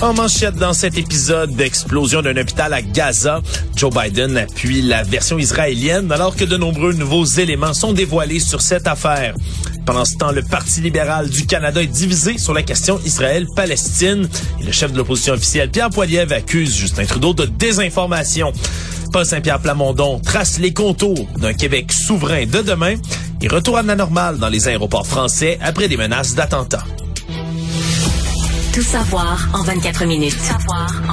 En manchette dans cet épisode d'explosion d'un hôpital à Gaza, Joe Biden appuie la version israélienne alors que de nombreux nouveaux éléments sont dévoilés sur cette affaire. Pendant ce temps, le Parti libéral du Canada est divisé sur la question Israël-Palestine et le chef de l'opposition officielle, Pierre Poilievre, accuse Justin Trudeau de désinformation. Paul Saint-Pierre Plamondon trace les contours d'un Québec souverain de demain et retour à la normale dans les aéroports français après des menaces d'attentats. Tout savoir en 24 minutes. Savoir en 24 minutes.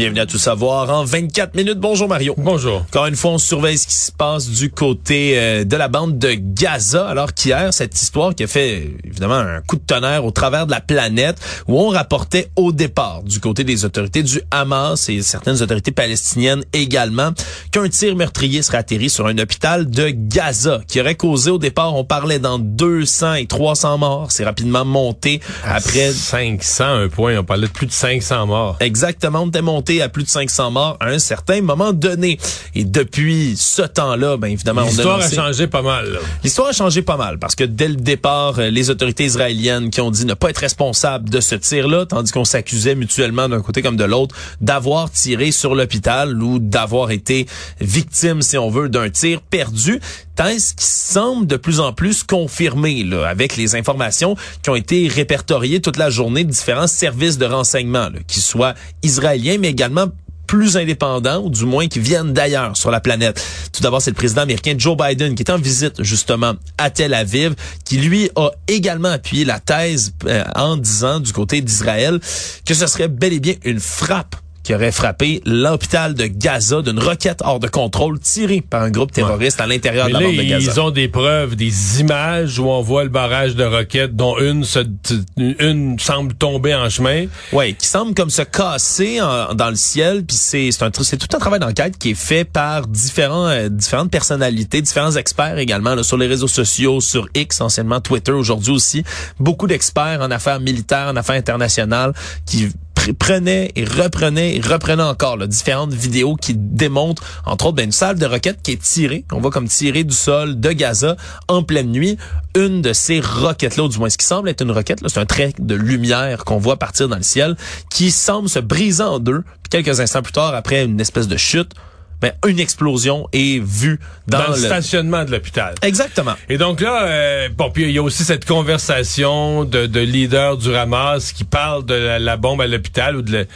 Bienvenue à Tout savoir en 24 minutes. Bonjour Mario. Bonjour. Encore une fois, on surveille ce qui se passe du côté euh, de la bande de Gaza. Alors qu'hier, cette histoire qui a fait évidemment un coup de tonnerre au travers de la planète, où on rapportait au départ du côté des autorités du Hamas et certaines autorités palestiniennes également qu'un tir meurtrier serait atterri sur un hôpital de Gaza qui aurait causé au départ, on parlait dans 200 et 300 morts. C'est rapidement monté après 500 un point. On parlait de plus de 500 morts. Exactement, on était monté à plus de 500 morts à un certain moment donné. Et depuis ce temps-là, ben évidemment, l'histoire on a, a changé pas mal. L'histoire a changé pas mal parce que dès le départ, euh, les autorités israéliennes qui ont dit ne pas être responsables de ce tir-là, tandis qu'on s'accusait mutuellement d'un côté comme de l'autre d'avoir tiré sur l'hôpital ou d'avoir été victime, si on veut, d'un tir perdu. Ce qui semble de plus en plus confirmé là, avec les informations qui ont été répertoriées toute la journée de différents services de renseignement, qui soient israéliens, mais également plus indépendants, ou du moins qui viennent d'ailleurs sur la planète. Tout d'abord, c'est le président américain Joe Biden qui est en visite justement à Tel Aviv, qui lui a également appuyé la thèse euh, en disant du côté d'Israël que ce serait bel et bien une frappe qui aurait frappé l'hôpital de Gaza d'une roquette hors de contrôle tirée par un groupe terroriste ouais. à l'intérieur de la bande de Gaza. Ils ont des preuves, des images où on voit le barrage de roquettes dont une se, une semble tomber en chemin. Oui, qui semble comme se casser en, dans le ciel. Puis c'est c'est tout un travail d'enquête qui est fait par différents euh, différentes personnalités, différents experts également là, sur les réseaux sociaux, sur X anciennement Twitter aujourd'hui aussi. Beaucoup d'experts en affaires militaires, en affaires internationales qui prenait et reprenait et reprenait encore là, différentes vidéos qui démontrent, entre autres, ben, une salle de roquettes qui est tirée. On voit comme tirer du sol de Gaza en pleine nuit. Une de ces roquettes-là, ou du moins ce qui semble être une roquette, c'est un trait de lumière qu'on voit partir dans le ciel, qui semble se briser en deux. Puis quelques instants plus tard, après une espèce de chute, ben, une explosion est vue dans, dans le, le, stationnement de l'hôpital. Exactement. Et donc là, euh, bon, puis il y a aussi cette conversation de, de leaders du Hamas qui parlent de la, la bombe à l'hôpital ou de le,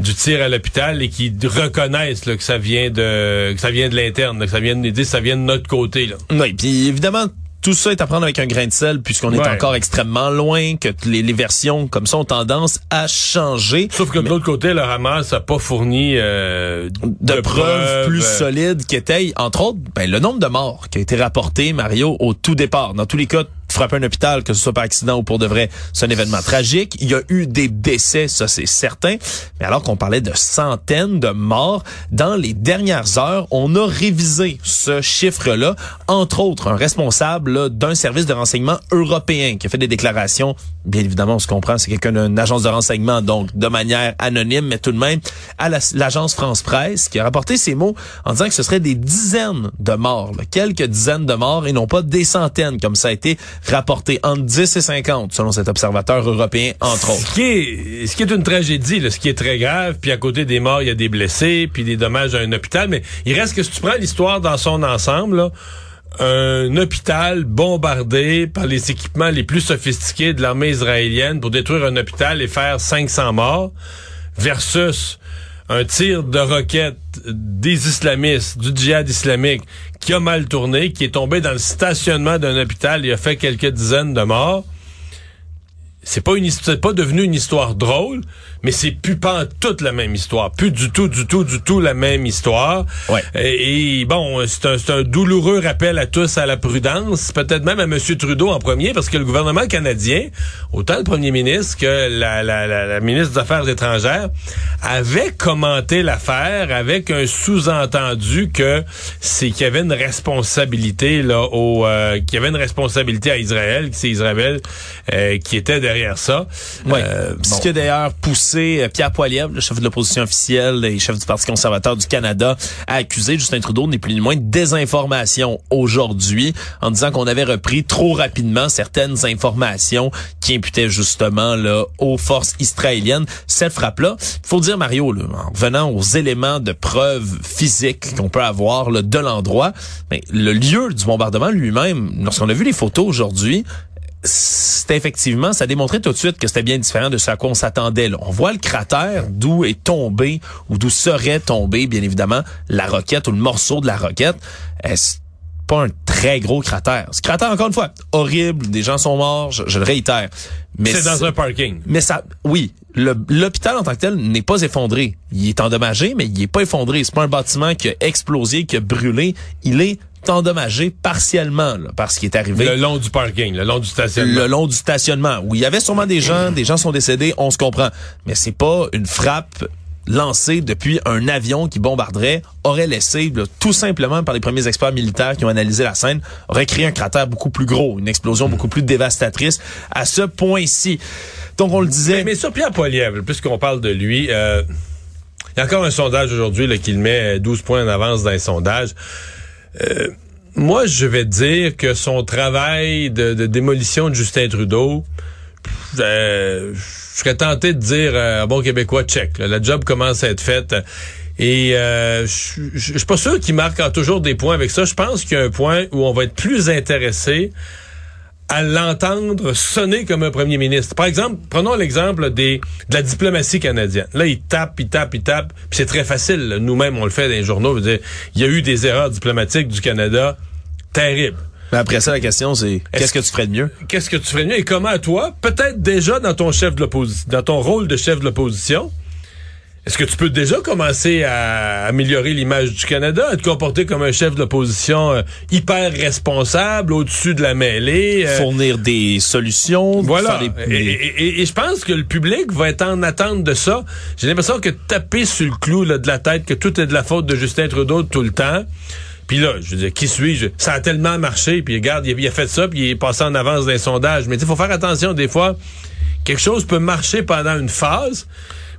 du tir à l'hôpital et qui reconnaissent là, que ça vient de que ça vient de l'interne, que ça vient de ça vient de notre côté. Là. Oui, puis évidemment tout ça est à prendre avec un grain de sel puisqu'on est Ouais. encore extrêmement loin, que les, les versions comme ça ont tendance à changer. Sauf que de l'autre côté, le Hamas n'a pas fourni euh, de, preuves plus euh, solides qu'étaient, entre autres, ben, le nombre de morts qui a été rapporté, Mario, au tout départ. Dans tous les cas, frapper un hôpital, que ce soit par accident ou pour de vrai, c'est un événement tragique. Il y a eu des décès, ça c'est certain. Mais alors qu'on parlait de centaines de morts, dans les dernières heures, on a révisé ce chiffre-là. Entre autres, un responsable d'un service de renseignement européen qui a fait des déclarations. Bien évidemment, on se comprend, c'est quelqu'un d'une agence de renseignement, donc de manière anonyme, mais tout de même à la- l'agence France Presse qui a rapporté ces mots en disant que ce serait des dizaines de morts, là, quelques dizaines de morts et non pas des centaines comme ça a été rapporté entre 10 et 50 selon cet observateur européen entre autres. Ce qui est, ce qui est une tragédie, là, ce qui est très grave, puis à côté des morts, il y a des blessés, puis des dommages à un hôpital, mais il reste que si tu prends l'histoire dans son ensemble, là, un hôpital bombardé par les équipements les plus sophistiqués de l'armée israélienne pour détruire un hôpital et faire 500 morts, versus un tir de roquette des islamistes, du djihad islamique, qui a mal tourné, qui est tombé dans le stationnement d'un hôpital et a fait quelques dizaines de morts. C'est pas une c'est pas devenu une histoire drôle, mais c'est plus pas toute la même histoire, plus du tout, du tout, du tout la même histoire. Ouais. Et, et bon, c'est un, un douloureux rappel à tous à la prudence, peut-être même à M. Trudeau en premier, parce que le gouvernement canadien, autant le premier ministre que la, la, la, la ministre des Affaires étrangères, avait commenté l'affaire avec un sous-entendu que c'est qu'il y avait une responsabilité là au euh, qu'il y avait une responsabilité à Israël, que c'est Israël euh, qui était derrière ça. Ouais. Euh, Ce qui a d'ailleurs poussé euh, Pierre Poilievre, le chef de l'opposition officielle et chef du Parti conservateur du Canada, à accuser Justin Trudeau, n'est plus ni moins de désinformation aujourd'hui, en disant qu'on avait repris trop rapidement certaines informations qui imputaient justement là aux forces israéliennes. Cette frappe-là, faut dire Mario, en revenant aux éléments de preuve physique qu'on peut avoir là, de l'endroit, ben, le lieu du bombardement lui-même, lorsqu'on a vu les photos aujourd'hui, c'était effectivement, ça démontrait tout de suite que c'était bien différent de ce à quoi on s'attendait. là. On voit le cratère d'où est tombé ou d'où serait tombé, bien évidemment, la roquette ou le morceau de la roquette. Euh, c'est pas un très gros cratère. Ce cratère, encore une fois, horrible, des gens sont morts, je, je le réitère. Mais C'est dans un parking. mais ça, oui, l'hôpital en tant que tel n'est pas effondré. Il est endommagé, mais il est pas effondré. C'est pas un bâtiment qui a explosé, qui a brûlé. Il est endommagé partiellement là, par ce qui est arrivé Le long du parking, le long du stationnement. le long du stationnement où il y avait sûrement des gens, des gens sont décédés, on se comprend, mais c'est pas une frappe lancée depuis un avion qui bombarderait aurait laissé là, tout simplement par les premiers experts militaires qui ont analysé la scène aurait créé un cratère beaucoup plus gros, une explosion beaucoup plus dévastatrice à ce point-ci. Donc on le disait Mais, mais sur Pierre Poilievre, puisqu'on parle de lui, euh, il y a encore un sondage aujourd'hui qui le met 12 points en avance dans les sondages. Euh, moi, je vais dire que son travail de, démolition de Justin Trudeau, euh, je serais tenté de dire euh, bon québécois check. la job commence à être faite. Et euh, je suis pas sûr qu'il marque toujours des points avec ça. Je pense qu'il y a un point où on va être plus intéressé à l'entendre sonner comme un premier ministre. Par exemple, prenons l'exemple des de la diplomatie canadienne. Là, il tape, il tape, il tape, puis c'est très facile. Nous-mêmes, on le fait dans les journaux. Dire, il y a eu des erreurs diplomatiques du Canada terribles. Mais après ça la question c'est qu'est-ce que tu ferais de mieux? Qu'est-ce que tu ferais de mieux? Et comment toi, peut-être déjà dans ton chef de l'opposition, dans ton rôle de chef de l'opposition, est-ce que tu peux déjà commencer à améliorer l'image du Canada, à te comporter comme un chef de l'opposition euh, hyper responsable, au-dessus de la mêlée? euh, fournir des solutions, voilà. des- Et, et- et- et je pense que le public va être en attente de ça. J'ai l'impression que taper sur le clou là, de la tête que tout est de la faute de Justin Trudeau tout le temps. Puis là, je veux dire, qui suis-je? Ça a tellement marché, puis regarde, il a, il a fait ça, puis il est passé en avance d'un sondage. Mais il faut faire attention, des fois, quelque chose peut marcher pendant une phase,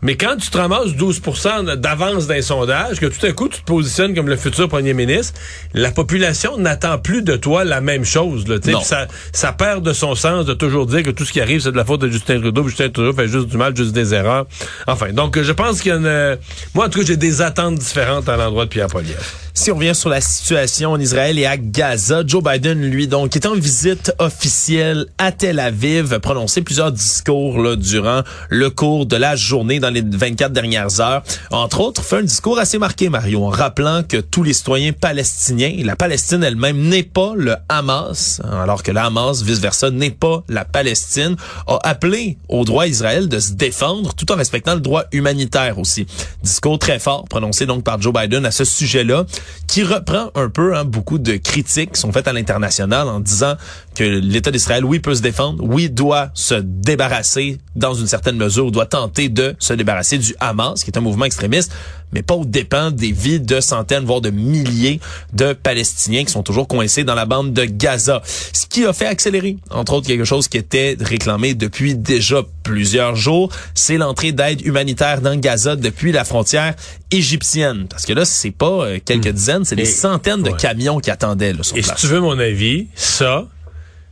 mais quand tu te ramasses 12% d'avance d'un sondage, que tout à coup tu te positionnes comme le futur premier ministre, la population n'attend plus de toi la même chose. Là. Non. Ça, ça perd de son sens de toujours dire que tout ce qui arrive, c'est de la faute de Justin Trudeau, Justin Trudeau fait juste du mal, juste des erreurs. Enfin, donc je pense qu'il y a une... Moi, en tout cas, j'ai des attentes différentes à l'endroit de Pierre Poilievre. Si on revient sur la situation en Israël et à Gaza, Joe Biden, lui, donc, est en visite officielle à Tel Aviv, a prononcé plusieurs discours là, durant le cours de la journée dans les 24 dernières heures. Entre autres, fait un discours assez marqué, Mario, en rappelant que tous les citoyens palestiniens, et la Palestine elle-même n'est pas le Hamas, hein, alors que le Hamas, vice-versa, n'est pas la Palestine, a appelé au droit Israël de se défendre tout en respectant le droit humanitaire aussi. Discours très fort prononcé donc par Joe Biden à ce sujet-là qui reprend un peu hein, beaucoup de critiques qui sont faites à l'international en disant que l'État d'Israël, oui, peut se défendre, oui, doit se débarrasser dans une certaine mesure, doit tenter de se débarrasser du Hamas, qui est un mouvement extrémiste, mais pas au dépens des vies de centaines, voire de milliers de Palestiniens qui sont toujours coincés dans la bande de Gaza. Ce qui a fait accélérer, entre autres, quelque chose qui était réclamé depuis déjà plusieurs jours, c'est l'entrée d'aide humanitaire dans Gaza depuis la frontière égyptienne. Parce que là, c'est pas euh, quelques dizaines, c'est des centaines de camions qui attendaient là, sur Et si tu veux mon avis, ça,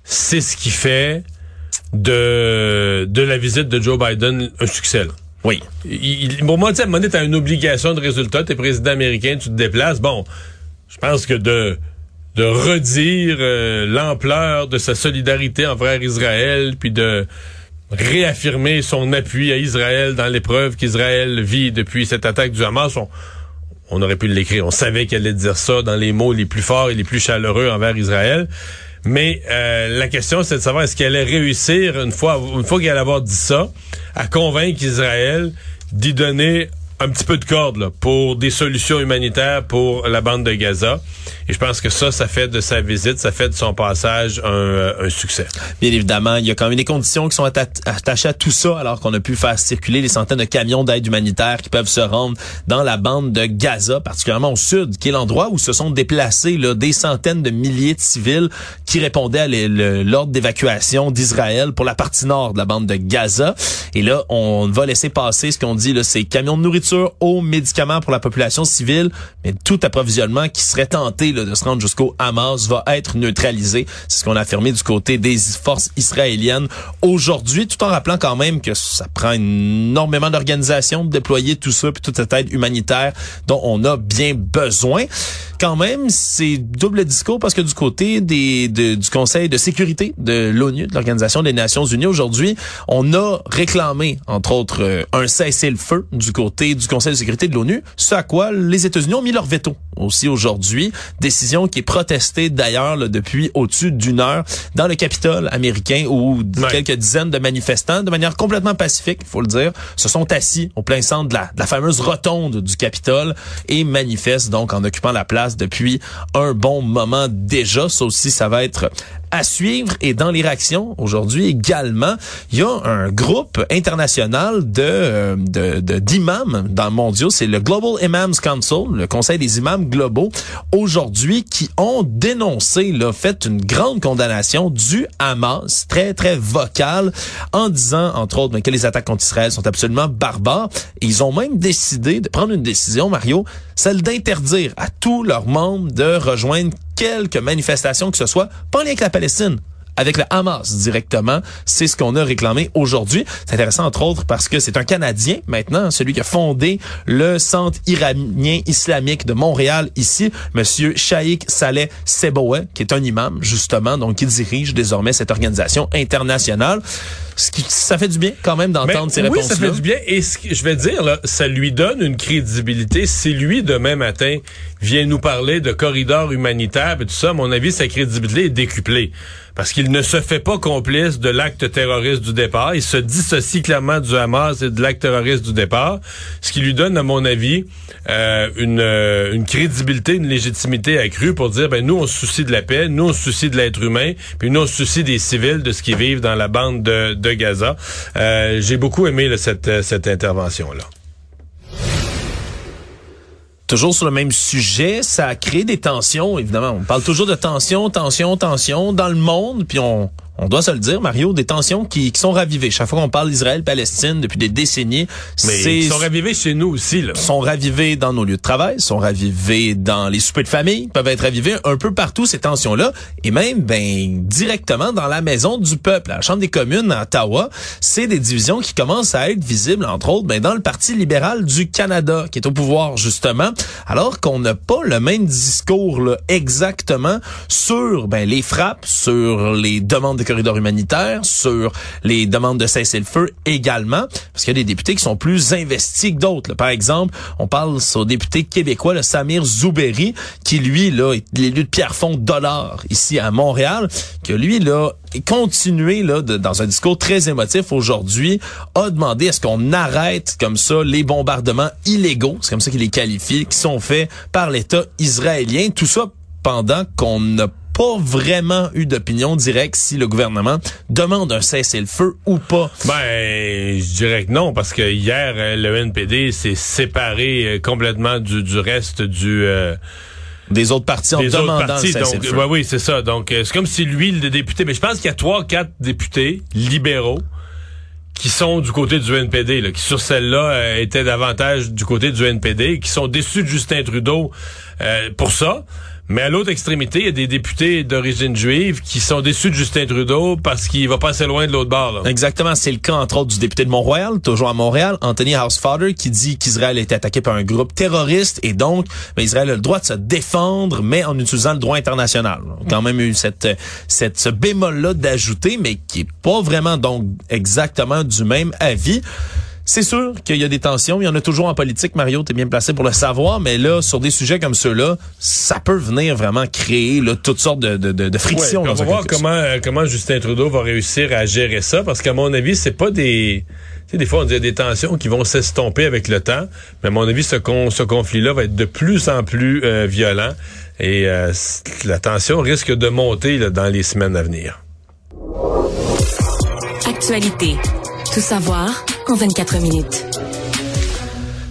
c'est ce qui fait de, de la visite de Joe Biden un succès. là. Oui. Il, il- pour moi, tu sais, t'as une obligation de résultat. T'es président américain, tu te déplaces. Bon, je pense que de de redire euh, l'ampleur de sa solidarité envers Israël, puis de réaffirmer son appui à Israël dans l'épreuve qu'Israël vit depuis cette attaque du Hamas, on, on aurait pu l'écrire. On savait qu'elle allait dire ça dans les mots les plus forts et les plus chaleureux envers Israël. Mais euh, la question, c'est de savoir est-ce qu'elle allait réussir, une fois, une fois qu'elle allait avoir dit ça, à convaincre Israël d'y donner un petit peu de corde là, pour des solutions humanitaires pour la bande de Gaza. Et je pense que ça, ça fait de sa visite, ça fait de son passage un, euh, un succès. Bien évidemment, il y a quand même des conditions qui sont attachées à tout ça, alors qu'on a pu faire circuler les centaines de camions d'aide humanitaire qui peuvent se rendre dans la bande de Gaza, particulièrement au sud, qui est l'endroit où se sont déplacés là, des centaines de milliers de civils qui répondaient à l'ordre d'évacuation d'Israël pour la partie nord de la bande de Gaza. Et là, on va laisser passer ce qu'on dit, là, ces camions de nourriture aux médicaments pour la population civile, mais tout approvisionnement qui serait tenté de se rendre jusqu'au Hamas va être neutralisé. C'est ce qu'on a affirmé du côté des forces israéliennes aujourd'hui, tout en rappelant quand même que ça prend énormément d'organisation de déployer tout ça, puis toute cette aide humanitaire dont on a bien besoin quand même, c'est double discours parce que du côté du Conseil de sécurité de l'ONU, de l'Organisation des Nations Unies, aujourd'hui, on a réclamé, entre autres, euh, un cessez-le-feu du côté Conseil de sécurité de l'ONU, ce à quoi les États-Unis ont mis leur veto aussi aujourd'hui. Décision qui est protestée d'ailleurs depuis au-dessus d'une heure dans le Capitole américain où quelques dizaines de manifestants, de manière complètement pacifique, il faut le dire, se sont assis au plein centre de la, de la fameuse rotonde du Capitole et manifestent donc en occupant la place depuis un bon moment déjà. Ça aussi, ça va être à suivre. Et dans les réactions, aujourd'hui également, il y a un groupe international de euh, d'imams de, dans le mondial. C'est le Global Imams Council, le Conseil des imams globaux, aujourd'hui, qui ont dénoncé, là, fait une grande condamnation du Hamas, très, très vocale, en disant, entre autres, que les attaques contre Israël sont absolument barbares. Et ils ont même décidé de prendre une décision, Mario, celle d'interdire à tous leurs membres de rejoindre quelques manifestations que ce soit, pas en lien avec la Palestine, avec le Hamas directement. C'est ce qu'on a réclamé aujourd'hui. C'est intéressant entre autres parce que c'est un Canadien maintenant, celui qui a fondé le Centre iranien islamique de Montréal ici, monsieur Shaikh Saleh Seboué, qui est un imam justement, donc qui dirige désormais cette organisation internationale. Ce qui, ça fait du bien quand même d'entendre ces réponses. Oui, ça fait du bien. Et ce que je vais dire, là, ça lui donne une crédibilité. Si lui, demain matin, vient nous parler de corridors humanitaires et tout ça, à mon avis, sa crédibilité est décuplée parce qu'il ne se fait pas complice de l'acte terroriste du départ. Il se dissocie clairement du Hamas et de l'acte terroriste du départ, ce qui lui donne, à mon avis, euh, une, euh, une crédibilité, une légitimité accrue pour dire, ben nous, on se soucie de la paix, nous, on se soucie de l'être humain, puis nous, on se soucie des civils, de ce qu'ils vivent dans la bande de, Gaza. Euh, J'ai beaucoup aimé cette, cette intervention-là. Toujours sur le même sujet, ça a créé des tensions, évidemment. On parle toujours de tensions, tensions, tensions dans le monde, puis on, on doit se le dire, Mario, des tensions qui, qui sont ravivées. Chaque fois qu'on parle d'Israël-Palestine depuis des décennies, mais ils sont ravivés chez nous aussi. Là. Sont ravivés dans nos lieux de travail, sont ravivés dans les soupers de famille, peuvent être ravivés un peu partout ces tensions-là, et même ben directement dans la maison du peuple, à la Chambre des communes à Ottawa. C'est des divisions qui commencent à être visibles, entre autres, ben, dans le Parti libéral du Canada, qui est au pouvoir justement, alors qu'on n'a pas le même discours là, exactement sur ben, les frappes, sur les demandes de corridors humanitaires, sur les demandes de cessez-le-feu également, parce qu'il y des députés qui sont plus investis que d'autres. Par exemple, on parle au député québécois, le Samir Zouberi, qui lui, là, est l'élu de Pierrefonds Dollar ici à Montréal, que lui, là, continué là, dans un discours très émotif aujourd'hui, a demandé est-ce qu'on arrête comme ça les bombardements illégaux, c'est comme ça qu'il les qualifie, qui sont faits par l'État israélien. Tout ça pendant qu'on n'a pas vraiment eu d'opinion directe si le gouvernement demande un cessez-le-feu ou pas. Ben, je dirais que non, parce que hier, euh, le NPD s'est séparé euh, complètement du, du reste du... Euh, des autres partis en demandant partis, donc, ouais, oui, c'est ça. Donc, c'est comme si lui, le député... Mais je pense qu'il y a trois, quatre députés libéraux qui sont du côté du NPD, là, qui sur celle-là étaient davantage du côté du NPD, qui sont déçus de Justin Trudeau pour ça. Mais à l'autre extrémité, il y a des députés d'origine juive qui sont déçus de Justin Trudeau parce qu'il va pas assez loin de l'autre bord. Exactement, c'est le cas entre autres du député de Montréal, toujours à Montréal, Anthony Housefather, qui dit qu'Israël a été attaqué par un groupe terroriste et donc ben, Israël a le droit de se défendre, mais en utilisant le droit international. On a quand même eu cette, cette ce bémol-là d'ajouter, mais qui est pas vraiment donc exactement du même avis C'est sûr qu'il y a des tensions. Il y en a toujours en politique. Mario, t'es bien placé pour le savoir. Mais là, sur des sujets comme ceux-là, ça peut venir vraiment créer là, toutes sortes de, de, de frictions. Ouais, on va voir comment, euh, comment Justin Trudeau va réussir à gérer ça. Parce qu'à mon avis, c'est pas des... Tu sais, des fois, on dit des tensions qui vont s'estomper avec le temps. Mais à mon avis, ce, con, ce conflit-là va être de plus en plus euh, violent. Et euh, la tension risque de monter là, dans les semaines à venir. Actualité. Tout savoir en 24 minutes.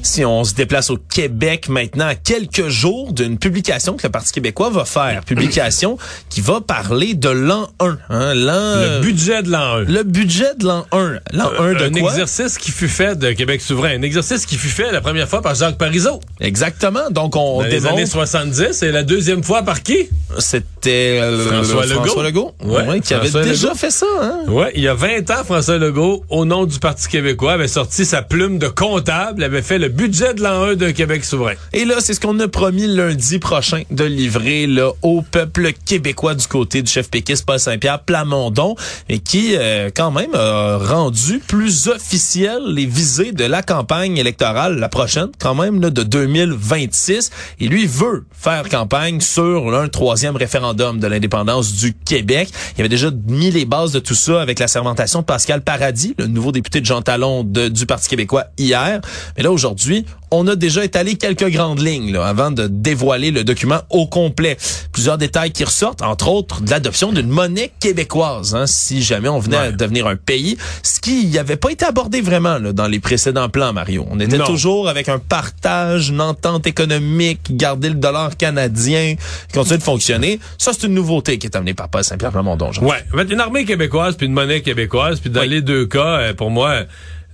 Si on se déplace au Québec maintenant, à quelques jours d'une publication que le Parti québécois va faire, publication qui va parler de l'an 1. Hein, l'an, le budget de l'an 1. Le budget de l'an 1. L'an 1 de un quoi? exercice qui fut fait de Québec souverain. Un exercice qui fut fait la première fois par Jacques Parizeau. Exactement. Donc, on Dans les années 70 et la deuxième fois par qui? C'était euh, François Legault. François Legault. Ouais, Ouais, qui avait déjà Legault. fait ça. Hein? Ouais, il y a 20 ans, François Legault, au nom du Parti québécois, avait sorti sa plume de comptable, avait fait le budget de l'an 1 de Québec souverain. Et là, c'est ce qu'on a promis lundi prochain de livrer là, au peuple québécois du côté du chef péquiste Paul Saint-Pierre Plamondon, et qui euh, quand même a rendu plus officiel les visées de la campagne électorale, la prochaine, quand même là, de 2026. Et lui veut faire campagne sur un troisième référendum de l'indépendance du Québec. Il avait déjà mis les bases de tout ça avec la sermentation de Pascal Paradis, le nouveau député de Jean Talon du Parti québécois hier. Mais là, aujourd'hui, on a déjà étalé quelques grandes lignes là, avant de dévoiler le document au complet. Plusieurs détails qui ressortent, entre autres de l'adoption d'une monnaie québécoise, hein, si jamais on venait à devenir un pays, ce qui n'avait pas été abordé vraiment là, dans les précédents plans, Mario. On était Non. toujours avec un partage, une entente économique, garder le dollar canadien, qui continue de fonctionner. Ça, c'est une nouveauté qui est amenée par Paul Saint-Pierre Plamondon. je Ouais, une armée québécoise puis une monnaie québécoise, puis dans Oui. les deux cas, euh, pour moi,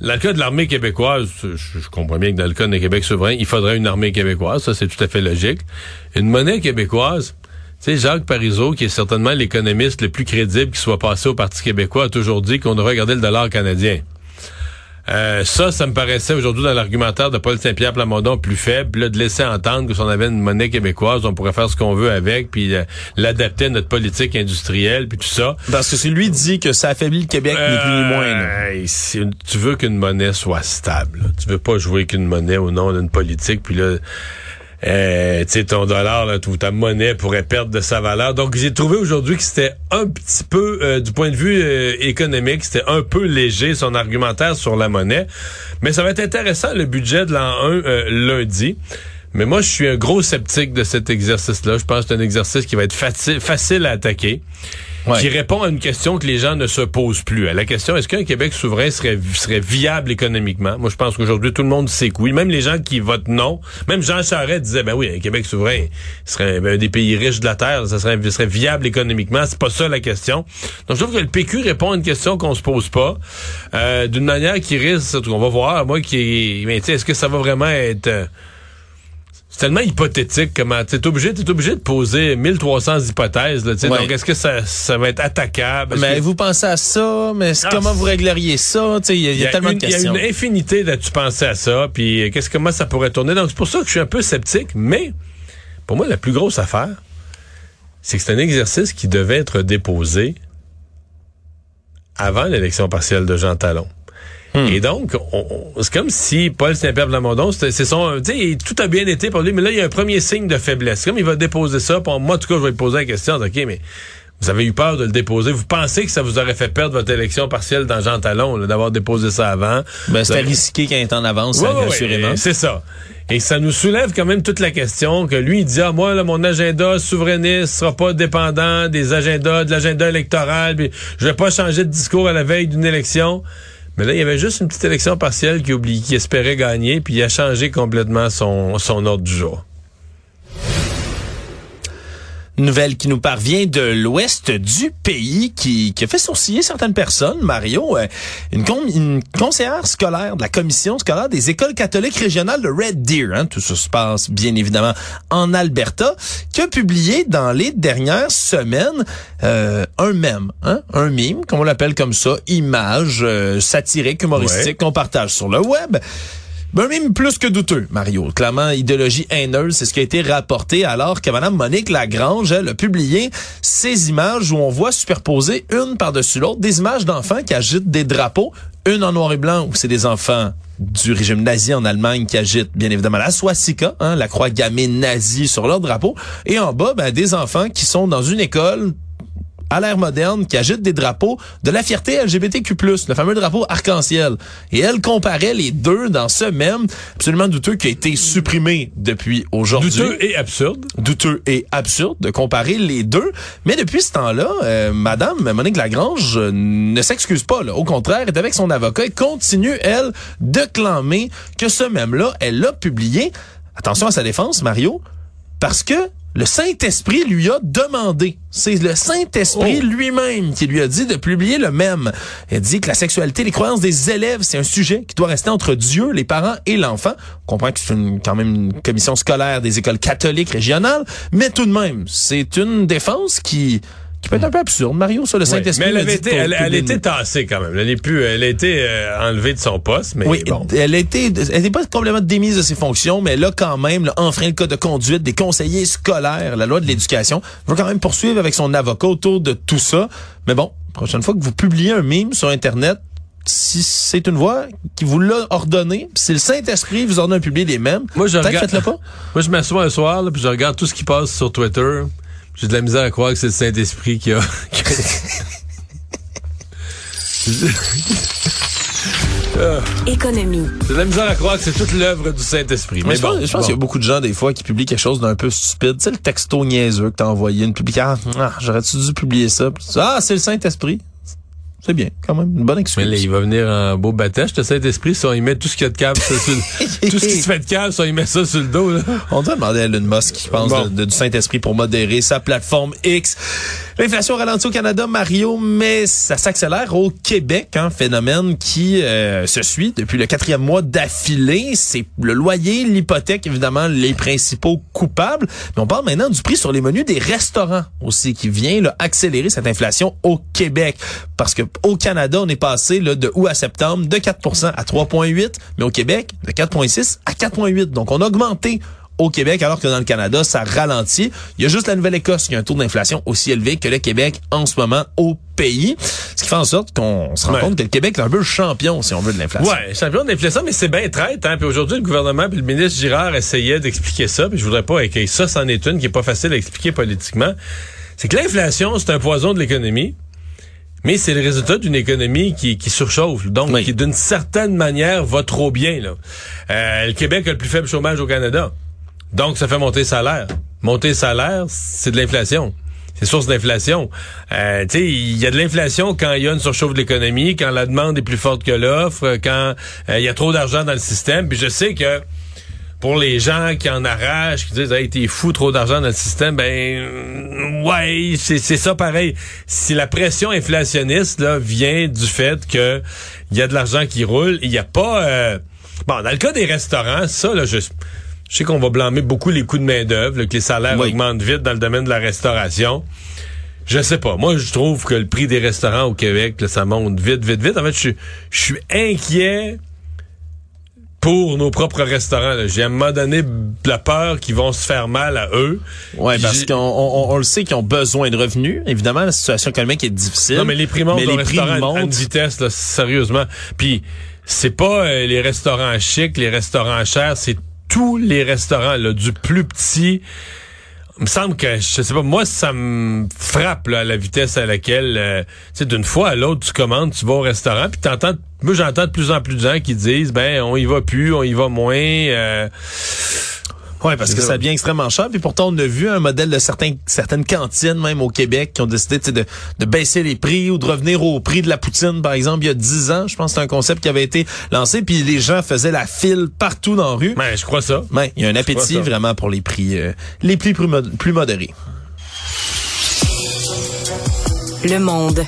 dans le cas de l'armée québécoise, je, comprends bien que dans le cas de Québec souverain, il faudrait une armée québécoise, ça c'est tout à fait logique. Une monnaie québécoise, tu sais, Jacques Parizeau, qui est certainement l'économiste le plus crédible qui soit passé au Parti québécois, a toujours dit qu'on devrait regarder le dollar canadien. Euh, ça, ça me paraissait aujourd'hui dans l'argumentaire de Paul Saint-Pierre Plamondon plus faible, là, de laisser entendre que si on avait une monnaie québécoise, on pourrait faire ce qu'on veut avec, puis euh, l'adapter à notre politique industrielle, puis tout ça. Parce que c'est lui dit que ça affaiblit le Québec, ni plus ni moins. là. Euh, si tu veux qu'une monnaie soit stable. là. Tu veux pas jouer qu'une monnaie au nom d'une politique, puis là, euh, ton dollar, là, ta monnaie pourrait perdre de sa valeur. Donc, j'ai trouvé aujourd'hui que c'était un petit peu, euh, du point de vue euh, économique, c'était un peu léger son argumentaire sur la monnaie. Mais ça va être intéressant, le budget de l'an 1 euh, lundi. Mais moi, je suis un gros sceptique de cet exercice-là. Je pense que c'est un exercice qui va être facile à attaquer Qui répond à une question que les gens ne se posent plus. La question, est-ce qu'un Québec souverain serait, serait viable économiquement? Moi, je pense qu'aujourd'hui, tout le monde sait que oui. Même les gens qui votent non. Même Jean Charest disait, ben oui, un Québec souverain serait ben, un des pays riches de la Terre. Ça serait, serait viable économiquement. C'est pas ça la question. Donc, je trouve que le PQ répond à une question qu'on se pose pas. Euh, D'une manière qui risque, on va voir, moi, qui mais tu sais, est-ce que ça va vraiment être... c'est tellement hypothétique comment t'es obligé t'es obligé de poser 1300 hypothèses là, tu sais. Ouais. donc est-ce que ça, ça va être attaquable? Mais que- vous pensez à ça, mais Ah, comment vous régleriez ça? Tu Il y, y a tellement une, de il y a questions. une infinité de tu pensais à ça puis euh, qu'est-ce comment ça pourrait tourner? Donc c'est pour ça que je suis un peu sceptique mais pour moi la plus grosse affaire c'est que c'est un exercice qui devait être déposé avant l'élection partielle de Jean Talon. Hmm. Et donc, on- on- c'est comme si Paul Saint-Pierre Plamondon, c'était- c'est son, tu sais, tout a bien été pour lui, mais là, il y a un premier signe de faiblesse. Comme il va déposer ça, pour moi, en tout cas, je vais lui poser la question, ok, mais vous avez eu peur de le déposer. Vous pensez que ça vous aurait fait perdre votre élection partielle dans Jean Talon, d'avoir déposé ça avant? Ben, c'était risqué quand il est en avance, ouais, assurément. c'est ça. Et ça nous soulève quand même toute la question que lui, il dit, ah, moi, là, mon agenda souverainiste sera pas dépendant des agendas, de l'agenda électoral, puis je vais pas changer de discours à la veille d'une élection. Mais là, il y avait juste une petite élection partielle qui, oublie, qui espérait gagner, puis il a changé complètement son, son ordre du jour. Nouvelle qui nous parvient de l'ouest du pays qui, qui a fait sourciller certaines personnes. Mario, euh, une, con- une conseillère scolaire de la commission scolaire des écoles catholiques régionales de Red Deer, hein, tout ça se passe bien évidemment en Alberta, qui a publié dans les dernières semaines euh, un mème, hein, un mime, comme on l'appelle comme ça, image euh, satirique, humoristique Ouais. qu'on partage sur le web. Ben, même plus que douteux, Mario. Clairement, idéologie haineuse, c'est ce qui a été rapporté alors que Mme Monique Lagrange, elle, a publié ces images où on voit superposer une par-dessus l'autre des images d'enfants qui agitent des drapeaux, une en noir et blanc où c'est des enfants du régime nazi en Allemagne qui agite bien évidemment la swastika, hein, la croix gammée nazie sur leur drapeau. Et en bas, ben, des enfants qui sont dans une école à l'ère moderne qui agite des drapeaux de la fierté LGBTQ+, le fameux drapeau arc-en-ciel. Et elle comparait les deux dans ce même absolument douteux qui a été supprimé depuis aujourd'hui. Douteux et absurde. Douteux et absurde de comparer les deux. Mais depuis ce temps-là, euh, Madame Monique Lagrange euh, ne s'excuse pas. Là. Au contraire, est avec son avocat et continue, elle, de clamer que ce même-là, elle l'a publié. Attention à sa défense, Mario, parce que le Saint-Esprit lui a demandé. C'est le Saint-Esprit Oh. lui-même qui lui a dit de publier le même. Il dit que la sexualité, les croyances des élèves, c'est un sujet qui doit rester entre Dieu, les parents et l'enfant. On comprend que c'est une- quand même une commission scolaire des écoles catholiques régionales, mais tout de même, c'est une défense qui qui peut être un peu absurde. Mario, sur le Oui, Saint-Esprit. mais elle été, elle, était tassée quand même. Elle est plus, elle a été euh, enlevée de son poste, mais Oui, bon. elle a été, elle n'est pas complètement démise de ses fonctions, mais elle a quand même là, enfreint le code de conduite des conseillers scolaires, la loi de l'éducation. Elle va quand même poursuivre avec son avocat autour de tout ça. Mais bon, prochaine fois que vous publiez un mime sur Internet, si c'est une voix qui vous l'a ordonné, puis si le Saint-Esprit vous ordonne de publier les mêmes, Moi, je peut-être regarde- faites-le pas. Moi, je m'assois un soir, là, puis je regarde tout ce qui passe sur Twitter. J'ai de la misère à croire que c'est le Saint-Esprit qui a... Économie. J'ai de la misère à croire que c'est toute l'œuvre du Saint-Esprit. Mais Mais je bon, pense, je pense bon. qu'il y a beaucoup de gens, des fois, qui publient quelque chose d'un peu stupide. Tu sais, le texto niaiseux que t'as envoyé, une publication. Ah, j'aurais-tu dû publier ça? Ah, c'est le Saint-Esprit. C'est bien, quand même. Une bonne excuse. Mais là, il va venir en beau batèche, le Saint-Esprit, si on y met tout ce qu'il y a de câble, sur le- tout ce qui se fait de câble, si on y met ça sur le dos, là. On doit demander à Elon Musk qui pense Bon. de- de- du Saint-Esprit pour modérer sa plateforme X. L'inflation ralentit au Canada, Mario, mais ça s'accélère au Québec, un phénomène qui euh, se suit depuis le quatrième mois d'affilée. C'est le loyer, l'hypothèque, évidemment, les principaux coupables. Mais on parle maintenant du prix sur les menus des restaurants aussi, qui vient là, accélérer cette inflation au Québec. Parce que au Canada, on est passé là, de août à septembre de 4% à 3,8, mais au Québec, de 4,6 à 4,8. Donc, on a augmenté au Québec, alors que dans le Canada, ça ralentit. Il y a juste la Nouvelle-Écosse qui a un taux d'inflation aussi élevé que le Québec en ce moment au pays. Ce qui fait en sorte qu'on se rend Ouais. compte que le Québec est un peu le champion, si on veut, de l'inflation. Ouais, champion de l'inflation, mais c'est bien traite. Hein? Puis aujourd'hui, le gouvernement puis le ministre Girard essayaient d'expliquer ça. Puis je voudrais pas écrire ça, c'en est une qui est pas facile à expliquer politiquement. C'est que l'inflation, c'est un poison de l'économie. Mais c'est le résultat d'une économie qui, qui surchauffe, donc Oui. qui d'une certaine manière va trop bien. Là. Euh, le Québec a le plus faible chômage au Canada. Donc, ça fait monter le salaire. Monter le salaire, c'est de l'inflation. C'est source d'inflation. Euh, tu sais, il y a de l'inflation quand il y a une surchauffe de l'économie, quand la demande est plus forte que l'offre, quand euh, il y a trop d'argent dans le système. Puis je sais que pour les gens qui en arrachent, qui disent Hey, t'es fou, trop d'argent dans le système, ben ouais, c'est ça pareil. Si la pression inflationniste là vient du fait que il y a de l'argent qui roule, il n'y a pas euh, bon dans le cas des restaurants, ça là je je sais qu'on va blâmer beaucoup les coûts de main-d'œuvre, que les salaires Oui. augmentent vite dans le domaine de la restauration. Je sais pas. Moi, je trouve que le prix des restaurants au Québec, là, ça monte vite, vite, vite. En fait, je je suis inquiet pour nos propres restaurants. J'ai à un moment donné la peur qu'ils vont se faire mal à eux. Ouais, parce qu'on on, on le sait qu'ils ont besoin de revenus. Évidemment, la situation économique est difficile. Non, mais les prix montent mais les prix restaurant à- une montent. vitesse, là, sérieusement. Puis, c'est pas euh, les restaurants chics, les restaurants chers, c'est tous les restaurants, là, du plus petit. Il me semble que, je sais pas, moi, ça me frappe, là, la vitesse à laquelle, euh, tu sais, d'une fois à l'autre, tu commandes, tu vas au restaurant, puis t'entends, moi, j'entends de plus en plus de gens qui disent, ben, on y va plus, on y va moins, euh, Ouais, parce que ça. devient extrêmement cher. Puis pourtant, on a vu un modèle de certains, certaines cantines, même au Québec, qui ont décidé tu sais, de, de baisser les prix ou de revenir au prix de la poutine, par exemple, il y a 10 ans. Je pense que c'est un concept qui avait été lancé. Puis les gens faisaient la file partout dans la rue. ben, je crois ça. Ouais, il y a un appétit vraiment pour les prix, euh, les prix plus, mod- plus modérés. Le monde.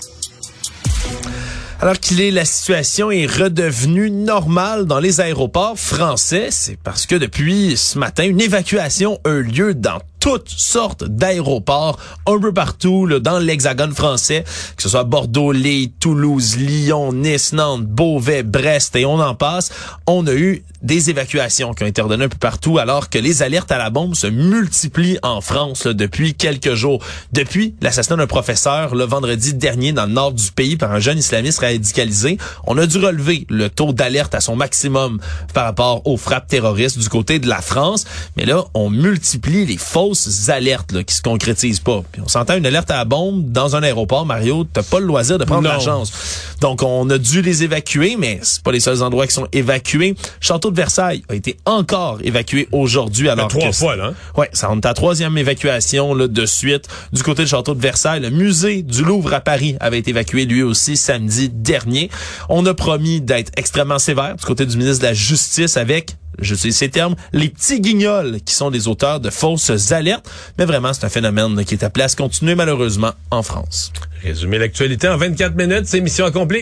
Alors qu'il est, la situation est redevenue normale dans les aéroports français, c'est parce que depuis ce matin, une évacuation a eu lieu dans toutes sortes d'aéroports un peu partout là, dans l'hexagone français, que ce soit Bordeaux, Lille, Toulouse, Lyon, Nice, Nantes, Beauvais, Brest et on en passe. On a eu des évacuations qui ont été ordonnées un peu partout alors que les alertes à la bombe se multiplient en France là, depuis quelques jours. Depuis l'assassinat d'un professeur le vendredi dernier dans le nord du pays par un jeune islamiste radicalisé, on a dû relever le taux d'alerte à son maximum par rapport aux frappes terroristes du côté de la France. Mais là, on multiplie les fausses alertes là, qui se concrétisent pas. Puis on s'entend une alerte à la bombe dans un aéroport, Mario, t'as pas le loisir de prendre Non. la chance. Donc on a dû les évacuer, mais c'est pas les seuls endroits qui sont évacués. Château de Versailles a été encore évacué aujourd'hui alors trois que fois, là. hein? Ouais, ça en est à troisième évacuation là, de suite du côté du château de Versailles. Le musée du Louvre à Paris avait été évacué lui aussi samedi dernier. On a promis d'être extrêmement sévère du côté du ministre de la Justice avec je sais ces termes, les petits guignols qui sont des auteurs de fausses alertes. Mais vraiment, c'est un phénomène qui est à se continuer malheureusement en France. Résumer l'actualité en 24 minutes, c'est mission accomplie.